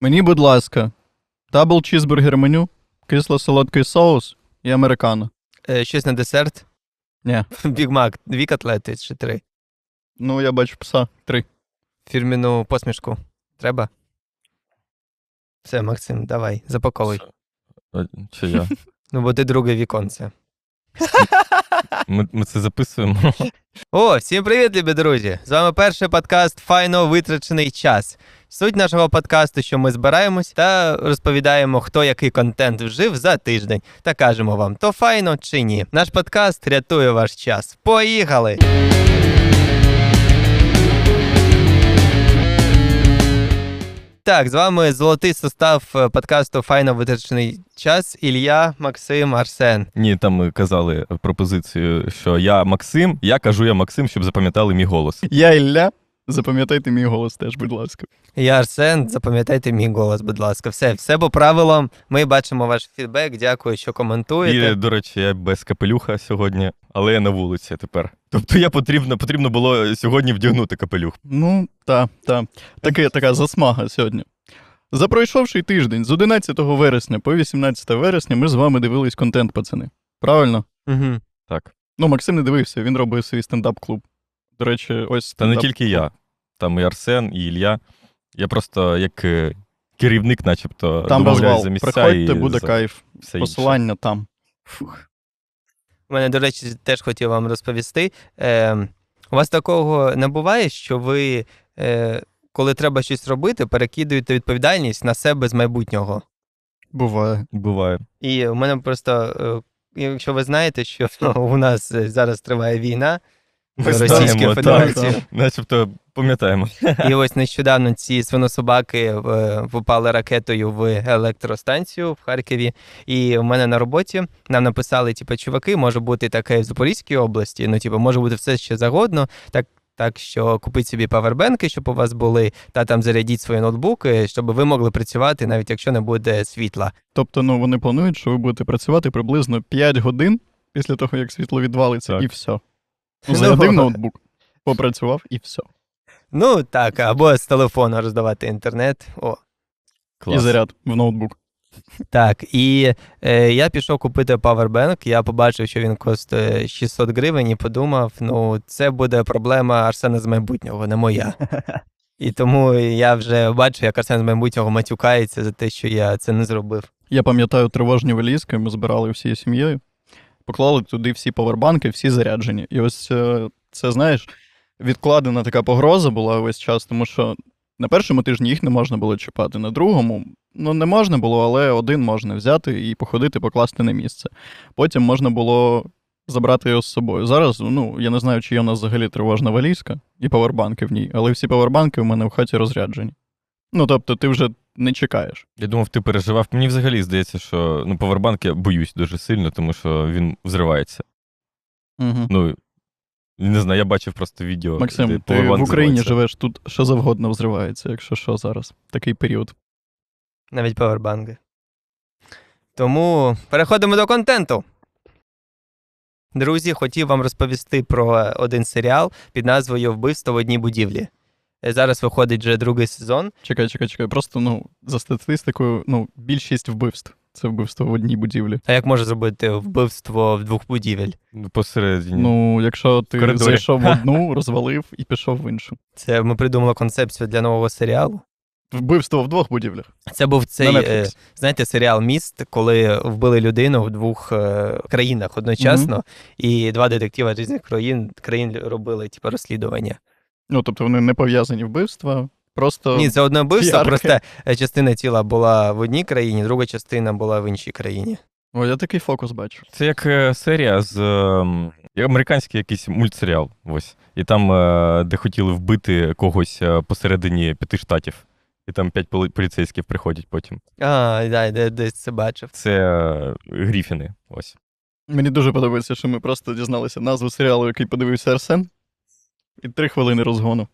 Мені, будь ласка, double чізбургер меню, кисло-солодкий соус і американо. Е, щось на десерт? Ні. Бігмак, дві котлети чи три. Ну, я бачу пса. Три. Фірмову посмішку. Треба? Все, Максим, давай, запаковуй. Чи я? Ну, бо ти друге віконце. Ми, ми це записуємо. О, всім привіт, любі друзі! З вами перший подкаст Файно витрачений час. Суть нашого подкасту, що ми збираємось та розповідаємо, хто який контент вжив за тиждень, та кажемо вам, то файно чи ні. Наш подкаст рятує ваш час. Поїхали! Так, з вами золотий состав подкасту Файно витрачений час. Ілля, Максим, Арсен. Ні, там ми казали пропозицію, що я Максим, я кажу я Максим, щоб запам'ятали мій голос. Я Ілля. Запам'ятайте мій голос теж, будь ласка. Я Арсен, запам'ятайте мій голос, будь ласка. Все, все по правилам. Ми бачимо ваш фідбек. Дякую, що коментуєте. І, до речі, я без капелюха сьогодні, але я на вулиці тепер. Тобто я потрібно, потрібно було сьогодні вдягнути капелюх. Ну, та, та. Таке, така засмага сьогодні. За пройшовший тиждень з 11 вересня по 18 вересня ми з вами дивились контент, пацани. Правильно? Угу. Так. Ну, Максим не дивився, він робив свій стендап-клуб. До речі, ось Та не тільки я. Там і Арсен, і Ілья. Я просто як е, керівник, начебто, Там розвал. за місця Приходьте, і буде за кайф. все інше. Посилання там. У мене, до речі, теж хотів вам розповісти. Е, у вас такого не буває, що ви, е, коли треба щось робити, перекидуєте відповідальність на себе з майбутнього. Буває. Буває. І у мене просто, е, якщо ви знаєте, що у нас е, зараз триває війна Російської Федерації. начебто пам'ятаємо. І ось нещодавно ці свинособаки е, попали ракетою в електростанцію в Харкові. І в мене на роботі нам написали: типу, чуваки, може бути таке в Запорізькій області. Ну, типу, може бути все ще загодно. Так. Так що купіть собі павербенки, щоб у вас були, та там зарядіть свої ноутбуки, щоб ви могли працювати, навіть якщо не буде світла. Тобто, ну вони планують, що ви будете працювати приблизно 5 годин після того, як світло відвалиться, Так. і все. Ну, зарядив ноутбук, попрацював і все. Ну так, або з телефону роздавати інтернет. О, Клас. І заряд в ноутбук. Так, і е, я пішов купити Powerbank, я побачив, що він коштує 600 гривень, і подумав, ну, це буде проблема Арсена з майбутнього, не моя. І тому я вже бачу, як Арсен з майбутнього матюкається за те, що я це не зробив. Я пам'ятаю тривожні валізки, ми збирали всією сім'єю, поклали туди всі павербанки, всі заряджені. І ось е, це, знаєш, відкладена така погроза була весь час, тому що на першому тижні їх не можна було чіпати, на другому ну не можна було, але один можна взяти і походити, покласти на місце. Потім можна було забрати його з собою. Зараз, ну, я не знаю, чи є у нас взагалі тривожна валізка і павербанки в ній, але всі павербанки в мене в хаті розряджені. Ну, тобто, ти вже не чекаєш. Я думав, ти переживав. Мені взагалі здається, що ну, повербанк я боюсь дуже сильно, тому що він взривається. Угу. Ну, не знаю, я бачив просто відео. де Максим, ти в Україні взривається. живеш, тут що завгодно взривається, якщо що зараз. Такий період. Навіть павербанки. Тому переходимо до контенту. Друзі, хотів вам розповісти про один серіал під назвою Вбивство в одній будівлі. Зараз виходить вже другий сезон. Чекай, чекай, чекай. Просто ну, за статистикою, ну, більшість вбивств. Це вбивство в одній будівлі. А як може зробити вбивство в двох будівель? Ну, Посередині. Ну, якщо ти коридорі. зайшов в одну, розвалив і пішов в іншу. Це ми придумали концепцію для нового серіалу. Вбивство в двох будівлях. Це був цей, е, знаєте, серіал Міст, коли вбили людину в двох е, країнах одночасно, і два детектива з різних країн, країн робили типу, розслідування. Ну, тобто вони не пов'язані вбивства, просто. Ні, це одне вбивство, просто е, частина тіла була в одній країні, друга частина була в іншій країні. О, я такий фокус бачу. Це як е, серія з як американський якийсь мультсеріал. Ось. І там, е, де хотіли вбити когось е, посередині п'яти штатів. І там п'ять поліцейських приходять потім. А, да, де, десь це бачив. Це е, Гріфіни. Ось. Мені дуже подобається, що ми просто дізналися назву серіалу, який подивився Арсен, і три хвилини розгону.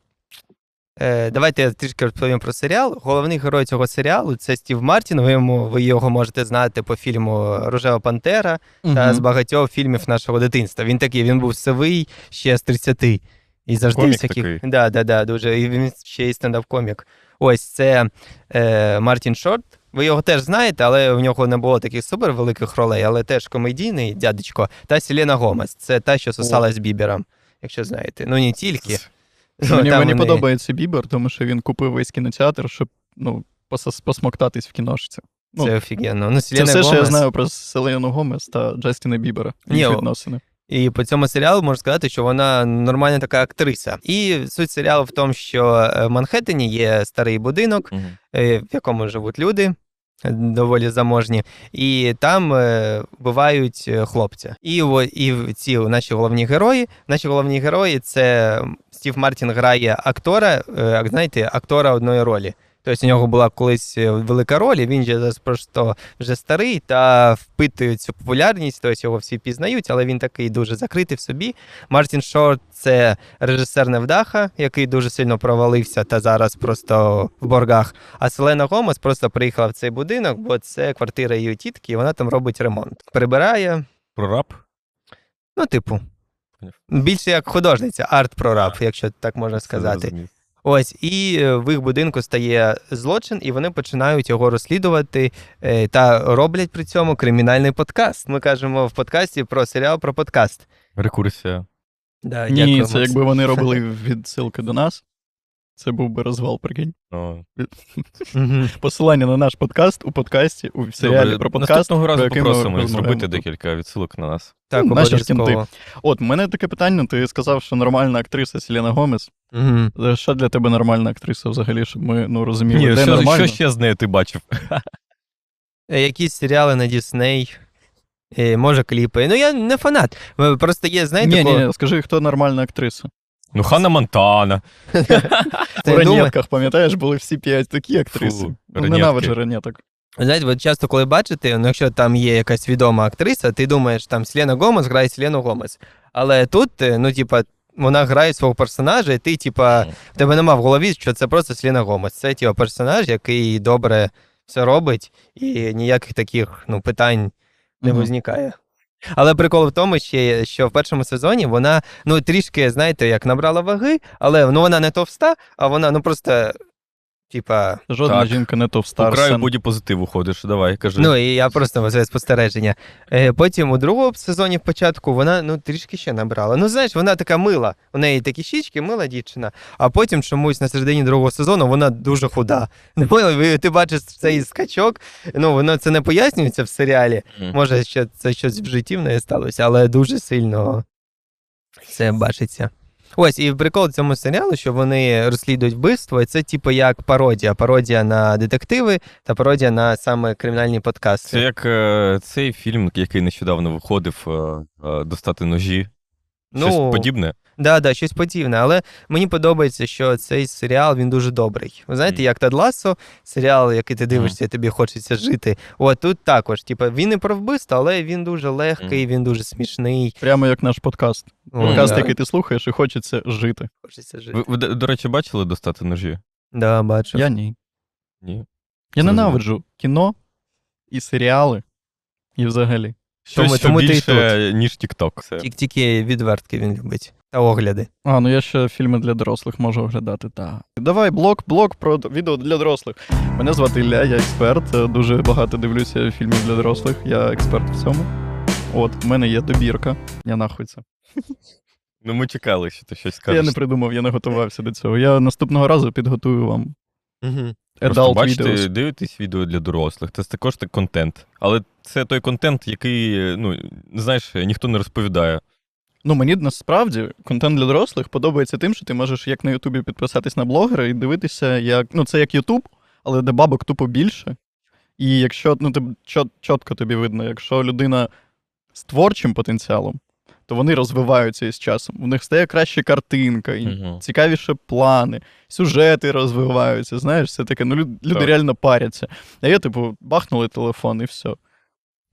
Е, давайте я трішки розповім про серіал. Головний герой цього серіалу це Стів Мартін. Ви, йому, ви його можете знати по фільму Рожева Пантера. та з багатьох фільмів нашого дитинства. Він такий, він був сивий ще з 30. І завжди Комік всяких. такий. Да, да, да, дуже. І він ще й стендап-комік. Ось це е, Мартін Шорт. Ви його теж знаєте, але в нього не було таких супер великих ролей, але теж комедійний дядечко. Та Селена Гомес. Це та, що сосала з Бібером, якщо знаєте. Ну не тільки. Ну, Мені, мені вони- подобається Бібер, тому що він купив весь кінотеатр, щоб ну, посос- посмоктатись в кіношці. Ну, Це офігенно. Ну, Це Селена все, що я Гомес. знаю про Селену Гомес та Джастіна Бібера. Ні, Їх о- відносини. І по цьому серіалу можна сказати, що вона нормальна така актриса. І суть серіалу в тому, що е, в Манхеттені є старий будинок, Мгм. е, в якому живуть люди. Доволі заможні, і там е, вбивають е, хлопця. І, і ці наші головні герої. Наші головні герої це Стів Мартін грає актора, е, знаєте, актора одної ролі. Тобто у нього була колись е, велика роль, і він же зараз просто вже старий та впитує цю популярність, тобто його всі пізнають, але він такий дуже закритий в собі. Мартін Шорт це режисер Невдаха, який дуже сильно провалився та зараз просто в боргах. А Селена Гомес просто приїхала в цей будинок, бо це квартира її тітки, і вона там робить ремонт. Прибирає, Прораб? ну, типу. Більше як художниця, арт-прораб, якщо так можна сказати. Ось і е, в їх будинку стає злочин, і вони починають його розслідувати е, та роблять при цьому кримінальний подкаст. Ми кажемо в подкасті про серіал про подкаст. Рекурсія. Да, Ні, дякую, це якби вони робили відсилки до нас. Це був би розвал, прикинь. Ну, Посилання на наш подкаст у подкасті, у серіалі добре, про подкаст. Наступного разу про який ми попросимо зробити декілька відсилок на нас. Так, Ну, наші обов'язково. От, в мене таке питання. Ти сказав, що нормальна актриса Селена Гомес. Е, Що для тебе нормальна актриса взагалі, щоб ми ну, розуміли, Ні, де що, нормально? що ще з нею ти бачив? Е, Якісь серіали на Дісней, може кліпи. Ну я не фанат. Е, Просто є, знаєте, Ні, ні, скажи, хто нормальна актриса. Ну, Ханна Монтана. У ранетках, пам'ятаєш, були всі п'ять такі актриси. Ну. Ненавиджу ранеток. Знаєте, от часто, коли бачите, ну, якщо там є якась відома актриса, ти думаєш, там Селена Гомес грає Селену Гомес. Але тут, е, ну, типа, вона грає свого персонажа, і ти, типа, в тебе нема в голові, що це просто Селена Гомес. Це типа персонаж, який добре все робить, і ніяких таких ну, питань не Мгм. виникає. Але прикол в тому, ще, що в першому сезоні вона ну трішки, знаєте, як набрала ваги, але ну вона не товста, а вона ну просто, типа, Жодна Так. жінка не По товста. краю Арсен. боді позитиву ходиш. Давай, кажи. Ну і я просто це спостереження. Е, потім у другому сезоні в початку вона ну трішки ще набрала. Ну знаєш, вона така мила. У неї такі щічки, мила дівчина. А потім чомусь на середині другого сезону вона дуже худа. Ну, ти бачиш цей скачок. Ну воно це не пояснюється в серіалі. Може, що це щось в житті в неї сталося, але дуже сильно це бачиться. Ось, і прикол цьому серіалу, що вони розслідують вбивство, і це типу як пародія. Пародія на детективи та пародія на саме кримінальні подкасти. Це як е, цей фільм, який нещодавно виходив, е, е, достати ножі. Щось Ну, подібне. Да, да, щось подібне. Але мені подобається, що цей серіал він дуже добрий. Ви знаєте, Мгм. як Тед Лассо, серіал, який ти дивишся, і тобі хочеться жити. От тут також. Типу, він не про вбивство, але він дуже легкий, він дуже смішний. Прямо як наш подкаст. Подкаст, який ти слухаєш, і хочеться жити. хочеться жити. Ви, ви, до до речі, бачили достати ножі? Да, бачу. Я ні. Ні. Я ненавиджу кіно і серіали, і взагалі. Щось, Тому- що тому ти і більше, ніж. Це. Тільки, відвертки він любить. Та огляди. А, ну я ще фільми для дорослих можу оглядати. Так. Давай, блок, блок про відео для дорослих. Мене звати Ілля, я експерт. Дуже багато дивлюся фільмів для дорослих. Я експерт в цьому. От, в мене є добірка. Я нахуй це. Ну, ми чекали, що ти щось скажеш. Я не придумав, я не готувався до цього. Я наступного разу підготую вам Угу. Просто бачите, videos. дивитесь відео для дорослих. Це також так контент. Але це той контент, який, ну, знаєш, ніхто не розповідає. Ну, мені насправді контент для дорослих подобається тим, що ти можеш як на Ютубі підписатись на блогера і дивитися, як. Ну, це як Ютуб, але де бабок тупо більше. І якщо ну, ти, чот, чітко тобі видно, якщо людина з творчим потенціалом, то вони розвиваються із часом. У них стає краща картинка, і Мгм. цікавіше плани, сюжети розвиваються. Знаєш, це таке, ну лю- люди Так. реально паряться. А я, типу, бахнули телефон і все.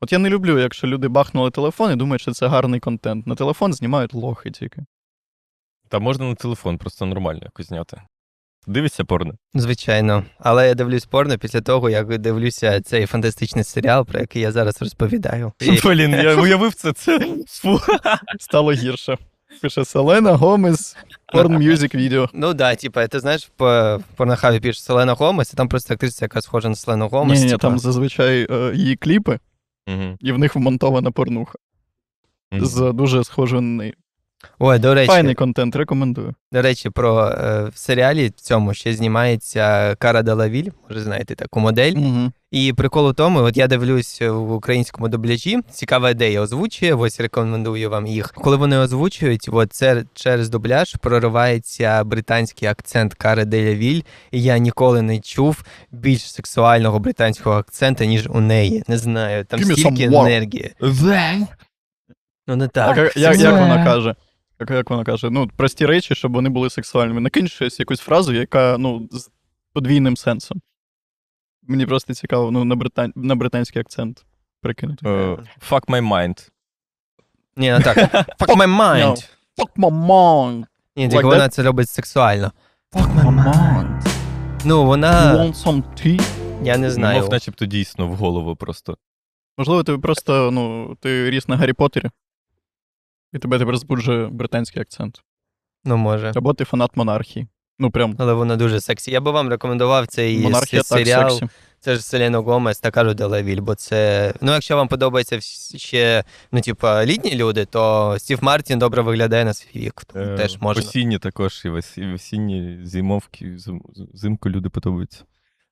От я не люблю, якщо люди бахнули телефон і думають, що це гарний контент. На телефон знімають лохи тільки. Та можна на телефон, просто нормально якось зняти. Дивишся порно. Звичайно. Але я дивлюсь порно після того, як дивлюся цей фантастичний серіал, про який я зараз розповідаю. І- Блін, я уявив це. це... Фу. Стало гірше. Пише Селена Гомес Porn Music Video. Ну да, типа, ти знаєш, в в порнохабі пишеш Селена Гомес, і там просто актриса, яка схожа на Селену Гомес. Ні, ні, типа. там зазвичай е, її кліпи, Мгм. і в них вмонтована порнуха. Мгм. З дуже схожою на неї. Ой, до речі, Файний контент, рекомендую. До речі, про е, в серіалі в цьому ще знімається Кара Делавіль, може знаєте таку модель. Угу. І прикол у тому, от я дивлюсь в українському дубляжі, цікава ідея озвучує, ось рекомендую вам їх. Коли вони озвучують, от це через дубляж проривається британський акцент Кари Делавіль, і я ніколи не чув більш сексуального британського акцента, ніж у неї. Не знаю, там Give стільки енергії. Ну не так. як, як, як вона каже? Як, як вона каже? Ну, прості речі, щоб вони були сексуальними. Накинь щось, якусь фразу, яка ну, з подвійним сенсом. Мені просто цікаво, ну, на, британ... на британський акцент прикинути. Е, Fuck my mind. Ні, не так. Fuck my mind. Fuck my mind! Ні, Like тільки вона це робить сексуально. Fuck my mind! Ну, You вона. want some tea? Я не знаю. Мов начебто дійсно в голову просто. Можливо, ти просто, ну, ти ріс на Гаррі Поттері, і тебе тепер збуджує британський акцент. Ну, може. Або ти фанат монархії. Ну, прям Але вона дуже сексі. Я би вам рекомендував цей монархія с- так серіал. сексі. Це ж Селена Гомес та кажу Делавіль, бо це. Ну, якщо вам подобається ще, ну, типа, літні люди, то Стів Мартін добре виглядає на свій вік. тому Е, Теж можна. Осінні також, і осінні, зимовки, зим- зимку люди подобаються.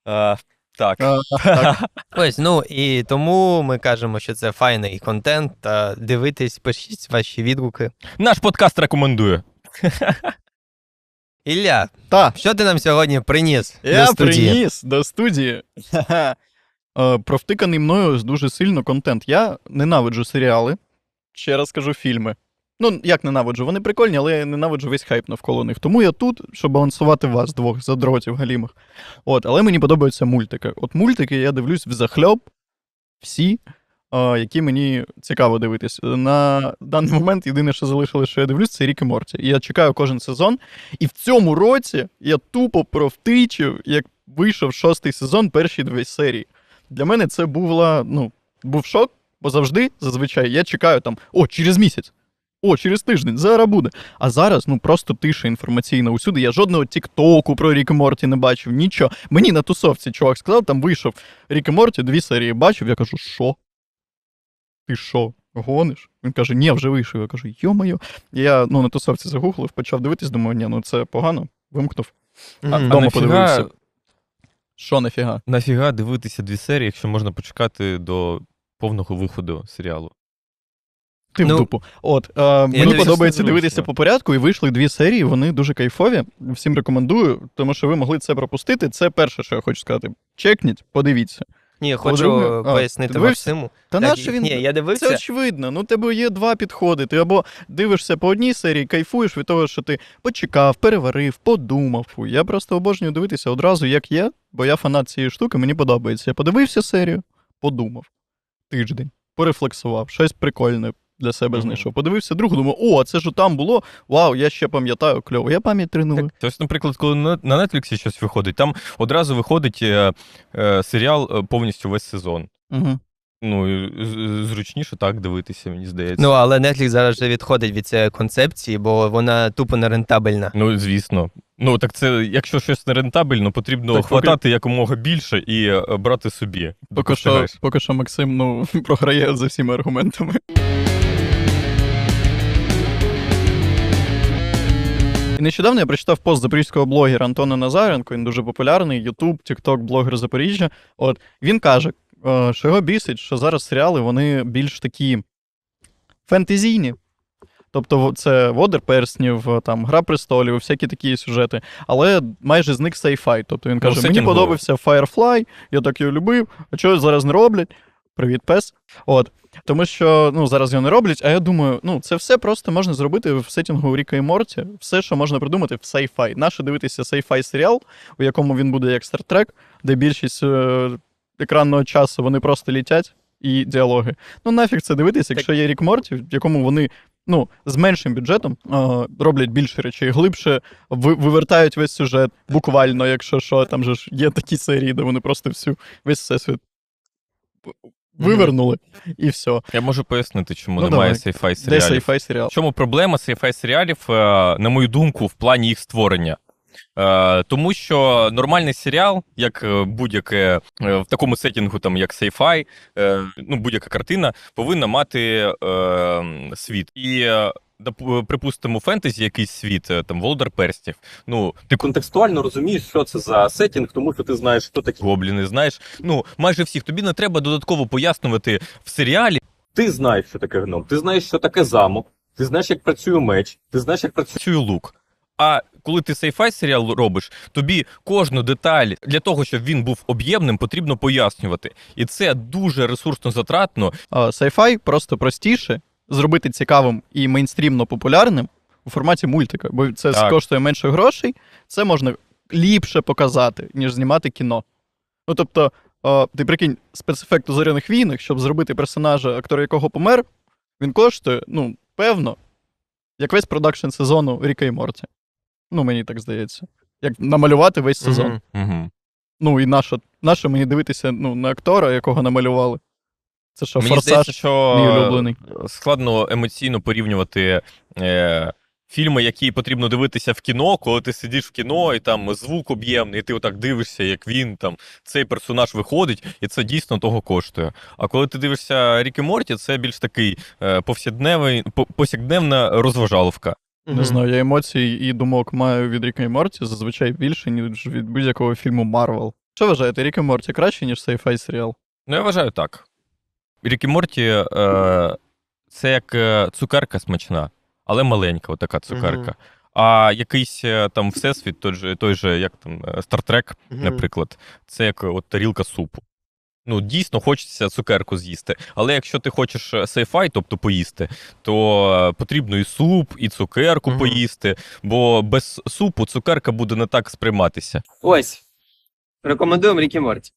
А, так. А, так. Ось, ну і тому ми кажемо, що це файний контент. Дивитись, пишіть ваші відгуки. Наш подкаст рекомендує. Ілля, Та, що ти нам сьогодні приніс? Я до студії? приніс до студії е, провтиканий мною дуже сильно контент. Я ненавиджу серіали. Ще раз кажу, фільми. Ну, як ненавиджу, вони прикольні, але я ненавиджу весь хайп навколо них. Тому я тут, щоб балансувати вас двох задротів галімих. От, але мені подобаються мультики. От мультики я дивлюсь взахльоб, всі, е, які мені цікаво дивитись. На даний момент єдине, що залишилось, що я дивлюсь, це Рік і Морті. Я чекаю кожен сезон. І в цьому році я тупо провтичив, як вийшов шостий сезон, перші дві серії. Для мене це була, ну, був шок, бо завжди, зазвичай, я чекаю там, о, через місяць. О, через тиждень, зараз буде. А зараз ну просто тиша інформаційна усюди. Я жодного тіктоку про Рік і Морті не бачив, нічого. Мені на тусовці чувак сказав, там вийшов Рік і Морті, дві серії бачив. Я кажу, що? Ти що, гониш? Він каже, ні, вже вийшов. Я кажу, йо-моє. Я ну, на тусовці загуглив, почав дивитись, думаю, ні, ну це погано. Вимкнув. Мгм. А, А подивився. Що нафіга? нафіга дивитися дві серії, якщо можна почекати до повного виходу серіалу? Ти Ну, в дупу. От е, мені подобається дивитися по порядку, і вийшли дві серії. Вони дуже кайфові. Всім рекомендую, тому що ви могли це пропустити. Це перше, що я хочу сказати. Чекніть, подивіться. Ні, хочу а, пояснити? Максиму. Та Так, наче він? Ні, я дивився. Це очевидно. Ну, тебе є два підходи. Ти або дивишся по одній серії, кайфуєш від того, що ти почекав, переварив, подумав. Фу, Я просто обожнюю дивитися одразу, як є, бо я фанат цієї штуки, мені подобається. Я подивився серію, подумав. Тиждень, порефлексував, щось прикольне для себе знайшов. Подивився другу, думаю, о, а це ж там було. Вау, я ще пам'ятаю, кльово. Я пам'ять треную. Ось, наприклад, коли на на Netflix щось виходить, там одразу виходить е, е, серіал е, повністю весь сезон. Угу. Ну, зручніше так дивитися, мені здається. Ну, але Netflix зараз вже відходить від цієї концепції, бо вона тупо нерентабельна. Ну, звісно. Ну, так це, якщо щось не рентабельно, потрібно Так, поки- хватати якомога більше і е, брати собі. Поки що, поки що Максим ну, програє за всіма аргументами. Нещодавно я прочитав пост запорізького блогера Антона Назаренко, він дуже популярний, Ютуб, Тікток, блогер Запоріжжя. От він каже, е, що його бісить, що зараз серіали вони більш такі фентезійні. Тобто це Водер перснів, е, там Гра престолів, всякі такі сюжети. Але майже зник сейфай. Тобто він каже: мені подобався Firefly, я так його любив, а чого зараз не роблять? Привіт, пес. От. Тому що ну, зараз його не роблять, а я думаю, ну це все просто можна зробити в сетінгу Ріка і Морті. Все, що можна придумати в сейфай. Наше дивитися сейфай серіал, у якому він буде як стартрек, де більшість е, екранного часу вони просто літять і діалоги. Ну нафіг це дивитися, якщо є Рік Морті, в якому вони. Ну, з меншим бюджетом е, роблять більше речей, глибше ви, вивертають весь сюжет, буквально, якщо що, там же ж є такі серії, де вони просто всю весь всесвіт вивернули, і все. Я можу пояснити, чому Ну, немає сейфай sci-fi Де серіалів. серіал? В чому проблема sci-fi серіалів, е, на мою думку, в плані їх створення? Е, Тому що нормальний серіал, як е, будь-яке в такому сетінгу, там як е, ну будь-яка картина, повинна мати світ. І припустимо, фентезі якийсь світ, е, там Володар Перстів. Ну, ти контекстуально розумієш, що це за сетінг, тому що ти знаєш, хто такі. гобліни знаєш. Ну, майже всіх. Тобі не треба додатково пояснювати в серіалі. Ти знаєш, що таке гном, ти знаєш, що таке замок, ти знаєш, як працює меч, ти знаєш, як працює. лук. А коли ти sci-fi серіал робиш, тобі кожну деталь для того, щоб він був об'ємним, потрібно пояснювати. І це дуже ресурсно затратно. Sci-fi просто простіше зробити цікавим і мейнстрімно популярним у форматі мультика, бо це Так. коштує менше грошей, це можна ліпше показати, ніж знімати кіно. Ну тобто, а, ти прикинь, спецефект у зоряних війнах, щоб зробити персонажа, актор якого помер, він коштує, ну, певно, як весь продакшн сезону Ріка і Морті. Ну, мені так здається. Як намалювати весь сезон. Угу. Ну і нащо, нащо мені дивитися ну, на актора, якого намалювали? Це що, Мені форсаж здається, що мій улюблений. складно емоційно порівнювати. Е- Фільми, які потрібно дивитися в кіно, коли ти сидиш в кіно, і там звук об'ємний, і ти отак дивишся, як він там цей персонаж виходить, і це дійсно того коштує. А коли ти дивишся Рік і Морті, це більш такий е, повсякденний, повсякденна розважаловка. Не знаю, я емоцій і думок маю від Ріка і Морті зазвичай більше, ніж від будь-якого фільму Марвел. Що вважаєте, Рік і Морті краще, ніж sci-fi серіал? Ну, я вважаю так. Рік і Морті е, це як е, цукерка смачна, але маленька, отака цукерка. А якийсь е, там всесвіт, той же, той же як там Стартрек, наприклад, це як от тарілка супу. Ну, дійсно хочеться цукерку з'їсти. Але якщо ти хочеш е, сейфай, тобто поїсти, то потрібно і суп, і цукерку Мгм. поїсти, бо без супу цукерка буде не так сприйматися. Ось. Рекомендуємо Рікі Морті.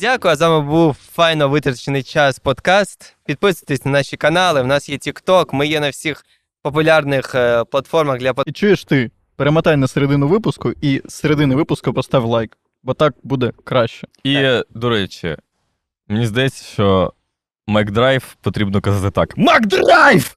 Дякую, а з вами був файно витрачений час подкаст. Підписуйтесь на наші канали. В нас є TikTok, ми є на всіх популярних е, платформах для І чуєш ти, перемотай на середину випуску і з середини випуску постав лайк, бо так буде краще. І, до речі, мені здається, що Макдрайв потрібно казати так: Макдрайв!